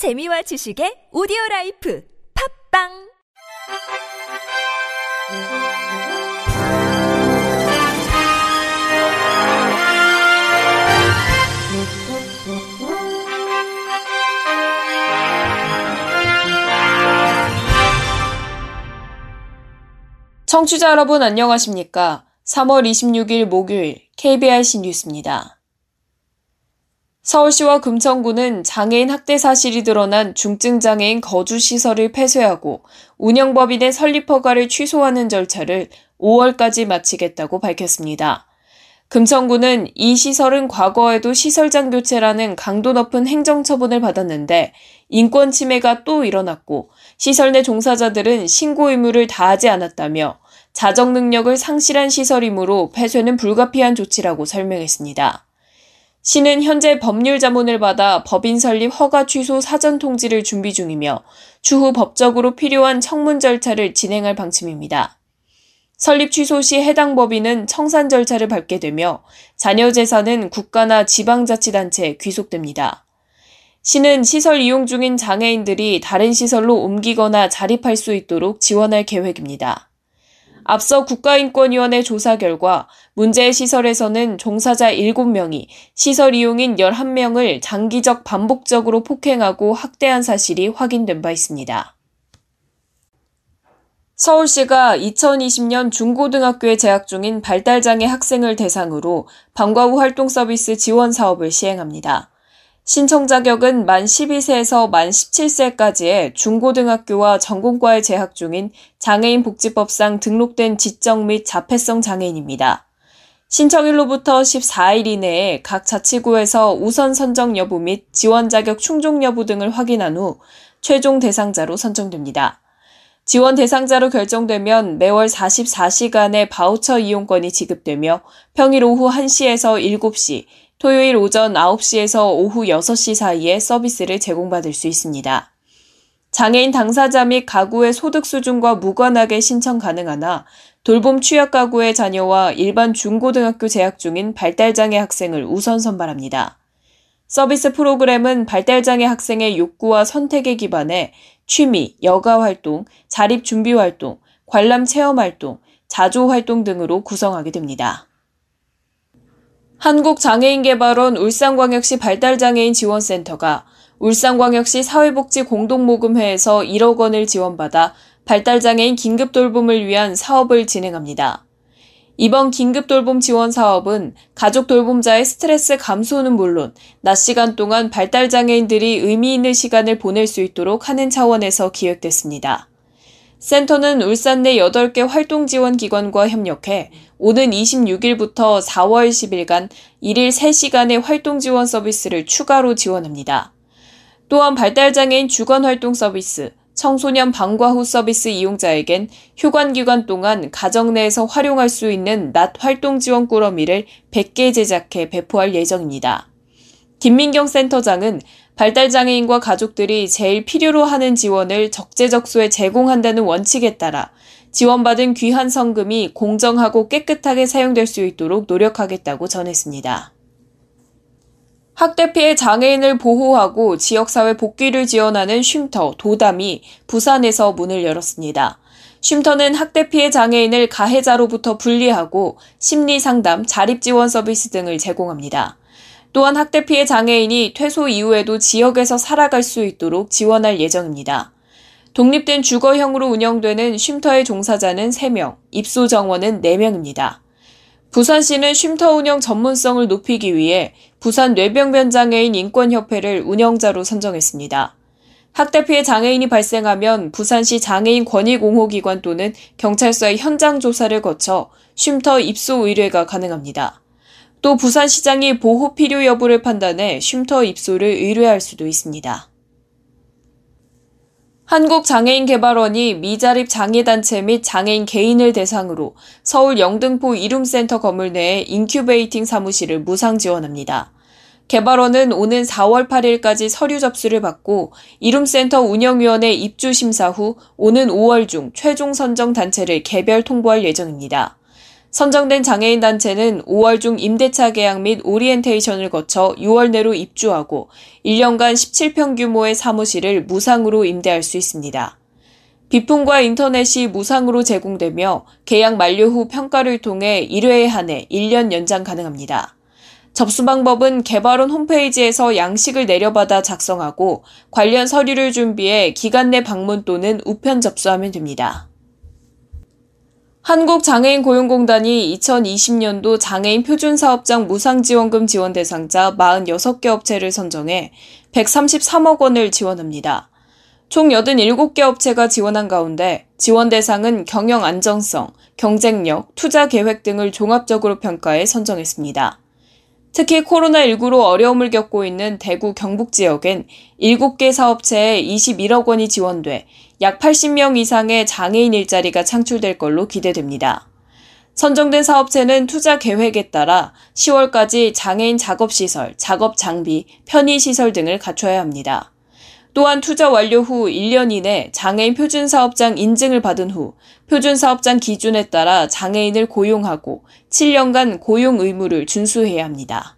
재미와 지식의 오디오 라이프 팝빵 청취자 여러분 안녕하십니까? 3월 26일 목요일 KBRC 뉴스입니다. 서울시와 금천구는 장애인 학대 사실이 드러난 중증장애인 거주시설을 폐쇄하고 운영법인의 설립 허가를 취소하는 절차를 5월까지 마치겠다고 밝혔습니다. 금천구는 이 시설은 과거에도 시설장 교체라는 강도 높은 행정처분을 받았는데 인권 침해가 또 일어났고 시설 내 종사자들은 신고 의무를 다하지 않았다며 자정 능력을 상실한 시설이므로 폐쇄는 불가피한 조치라고 설명했습니다. 시는 현재 법률 자문을 받아 법인 설립 허가 취소 사전 통지를 준비 중이며 추후 법적으로 필요한 청문 절차를 진행할 방침입니다. 설립 취소 시 해당 법인은 청산 절차를 밟게 되며 자녀 재산은 국가나 지방자치단체에 귀속됩니다. 시는 시설 이용 중인 장애인들이 다른 시설로 옮기거나 자립할 수 있도록 지원할 계획입니다. 앞서 국가인권위원회 조사 결과 문제의 시설에서는 종사자 7명이 시설 이용인 11명을 장기적 반복적으로 폭행하고 학대한 사실이 확인된 바 있습니다. 서울시가 2020년 중고등학교에 재학 중인 발달장애 학생을 대상으로 방과 후 활동 서비스 지원 사업을 시행합니다. 신청 자격은 만 12세에서 만 17세까지의 중고등학교와 전공과에 재학 중인 장애인 복지법상 등록된 지적 및 자폐성 장애인입니다. 신청일로부터 14일 이내에 각 자치구에서 우선 선정 여부 및 지원 자격 충족 여부 등을 확인한 후 최종 대상자로 선정됩니다. 지원 대상자로 결정되면 매월 44시간의 바우처 이용권이 지급되며 평일 오후 1시에서 7시, 토요일 오전 9시에서 오후 6시 사이에 서비스를 제공받을 수 있습니다. 장애인 당사자 및 가구의 소득 수준과 무관하게 신청 가능하나 돌봄 취약 가구의 자녀와 일반 중고등학교 재학 중인 발달장애 학생을 우선 선발합니다. 서비스 프로그램은 발달장애 학생의 욕구와 선택에 기반해 취미, 여가 활동, 자립 준비 활동, 관람 체험 활동, 자조 활동 등으로 구성하게 됩니다. 한국장애인개발원 울산광역시 발달장애인 지원센터가 울산광역시 사회복지 공동모금회에서 1억 원을 지원받아 발달장애인 긴급돌봄을 위한 사업을 진행합니다. 이번 긴급돌봄 지원 사업은 가족 돌봄자의 스트레스 감소는 물론 낮 시간 동안 발달장애인들이 의미 있는 시간을 보낼 수 있도록 하는 차원에서 기획됐습니다. 센터는 울산 내 8개 활동 지원 기관과 협력해 오는 26일부터 4월 10일간 1일 3시간의 활동 지원 서비스를 추가로 지원합니다. 또한 발달장애인 주간 활동 서비스, 청소년 방과 후 서비스 이용자에겐 휴관 기간 동안 가정 내에서 활용할 수 있는 낮 활동 지원 꾸러미를 100개 제작해 배포할 예정입니다. 김민경 센터장은 발달장애인과 가족들이 제일 필요로 하는 지원을 적재적소에 제공한다는 원칙에 따라 지원받은 귀한 성금이 공정하고 깨끗하게 사용될 수 있도록 노력하겠다고 전했습니다. 학대 피해 장애인을 보호하고 지역사회 복귀를 지원하는 쉼터 도담이 부산에서 문을 열었습니다. 쉼터는 학대 피해 장애인을 가해자로부터 분리하고 심리 상담, 자립 지원 서비스 등을 제공합니다. 또한 학대 피해 장애인이 퇴소 이후에도 지역에서 살아갈 수 있도록 지원할 예정입니다. 독립된 주거형으로 운영되는 쉼터의 종사자는 3명, 입소 정원은 4명입니다. 부산시는 쉼터 운영 전문성을 높이기 위해 부산 뇌병변 장애인 인권협회를 운영자로 선정했습니다. 학대 피해 장애인이 발생하면 부산시 장애인 권익옹호기관 또는 경찰서의 현장 조사를 거쳐 쉼터 입소 의뢰가 가능합니다. 또 부산시장이 보호 필요 여부를 판단해 쉼터 입소를 의뢰할 수도 있습니다. 한국장애인개발원이 미자립 장애단체 및 장애인 개인을 대상으로 서울 영등포 이룸센터 건물 내에 incubating 사무실을 무상 지원합니다. 개발원은 오는 4월 8일까지 서류 접수를 받고 이룸센터 운영위원회 입주 심사 후 오는 5월 중 최종 선정 단체를 개별 통보할 예정입니다. 선정된 장애인 단체는 5월 중 임대차 계약 및 오리엔테이션을 거쳐 6월 내로 입주하고 1년간 17평 규모의 사무실을 무상으로 임대할 수 있습니다. 비품과 인터넷이 무상으로 제공되며 계약 만료 후 평가를 통해 1회에 한해 1년 연장 가능합니다. 접수 방법은 개발원 홈페이지에서 양식을 내려받아 작성하고 관련 서류를 준비해 기간 내 방문 또는 우편 접수하면 됩니다. 한국장애인 고용공단이 2020년도 장애인 표준사업장 무상지원금 지원 대상자 46개 업체를 선정해 133억 원을 지원합니다. 총 87개 업체가 지원한 가운데 지원 대상은 경영 안정성, 경쟁력, 투자 계획 등을 종합적으로 평가해 선정했습니다. 특히 코로나19로 어려움을 겪고 있는 대구 경북 지역엔 7개 사업체에 21억 원이 지원돼 약 80명 이상의 장애인 일자리가 창출될 걸로 기대됩니다. 선정된 사업체는 투자 계획에 따라 10월까지 장애인 작업시설, 작업 장비, 편의시설 등을 갖춰야 합니다. 또한 투자 완료 후 1년 이내 장애인 표준 사업장 인증을 받은 후 표준 사업장 기준에 따라 장애인을 고용하고 7년간 고용 의무를 준수해야 합니다.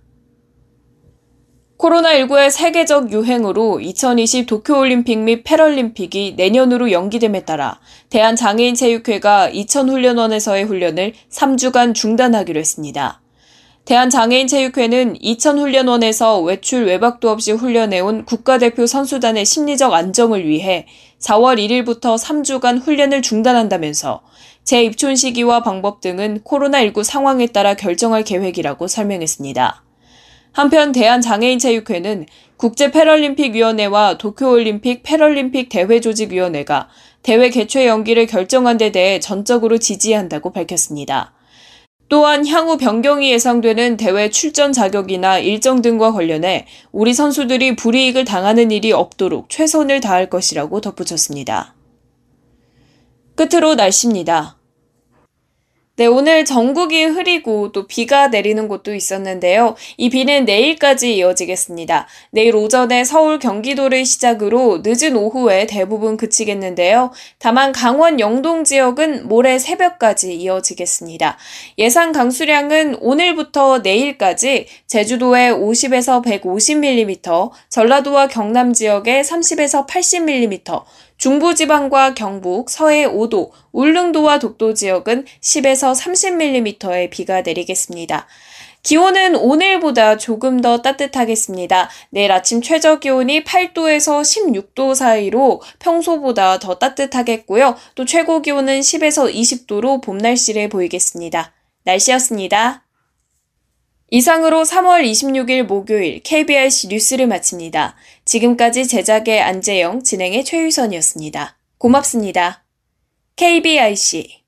코로나19의 세계적 유행으로 2020 도쿄올림픽 및 패럴림픽이 내년으로 연기됨에 따라 대한장애인체육회가 이천훈련원에서의 훈련을 3주간 중단하기로 했습니다. 대한장애인체육회는 이천훈련원에서 외출 외박도 없이 훈련해온 국가대표 선수단의 심리적 안정을 위해 4월 1일부터 3주간 훈련을 중단한다면서 재입촌 시기와 방법 등은 코로나19 상황에 따라 결정할 계획이라고 설명했습니다. 한편 대한장애인체육회는 국제패럴림픽위원회와 도쿄올림픽 패럴림픽 대회조직위원회가 대회 개최 연기를 결정한 데 대해 전적으로 지지한다고 밝혔습니다. 또한 향후 변경이 예상되는 대회 출전 자격이나 일정 등과 관련해 우리 선수들이 불이익을 당하는 일이 없도록 최선을 다할 것이라고 덧붙였습니다. 끝으로 날씨입니다. 네, 오늘 전국이 흐리고 또 비가 내리는 곳도 있었는데요. 이 비는 내일까지 이어지겠습니다. 내일 오전에 서울 경기도를 시작으로 늦은 오후에 대부분 그치겠는데요. 다만 강원 영동 지역은 모레 새벽까지 이어지겠습니다. 예상 강수량은 오늘부터 내일까지 제주도에 50에서 150mm, 전라도와 경남 지역에 30에서 80mm, 중부지방과 경북, 서해 5도, 울릉도와 독도 지역은 10에서 30mm의 비가 내리겠습니다. 기온은 오늘보다 조금 더 따뜻하겠습니다. 내일 아침 최저 기온이 8도에서 16도 사이로 평소보다 더 따뜻하겠고요. 또 최고 기온은 10에서 20도로 봄 날씨를 보이겠습니다. 날씨였습니다. 이상으로 3월 26일 목요일 KBRC 뉴스를 마칩니다. 지금까지 제작의 안재영, 진행의 최유선이었습니다. 고맙습니다. KBIC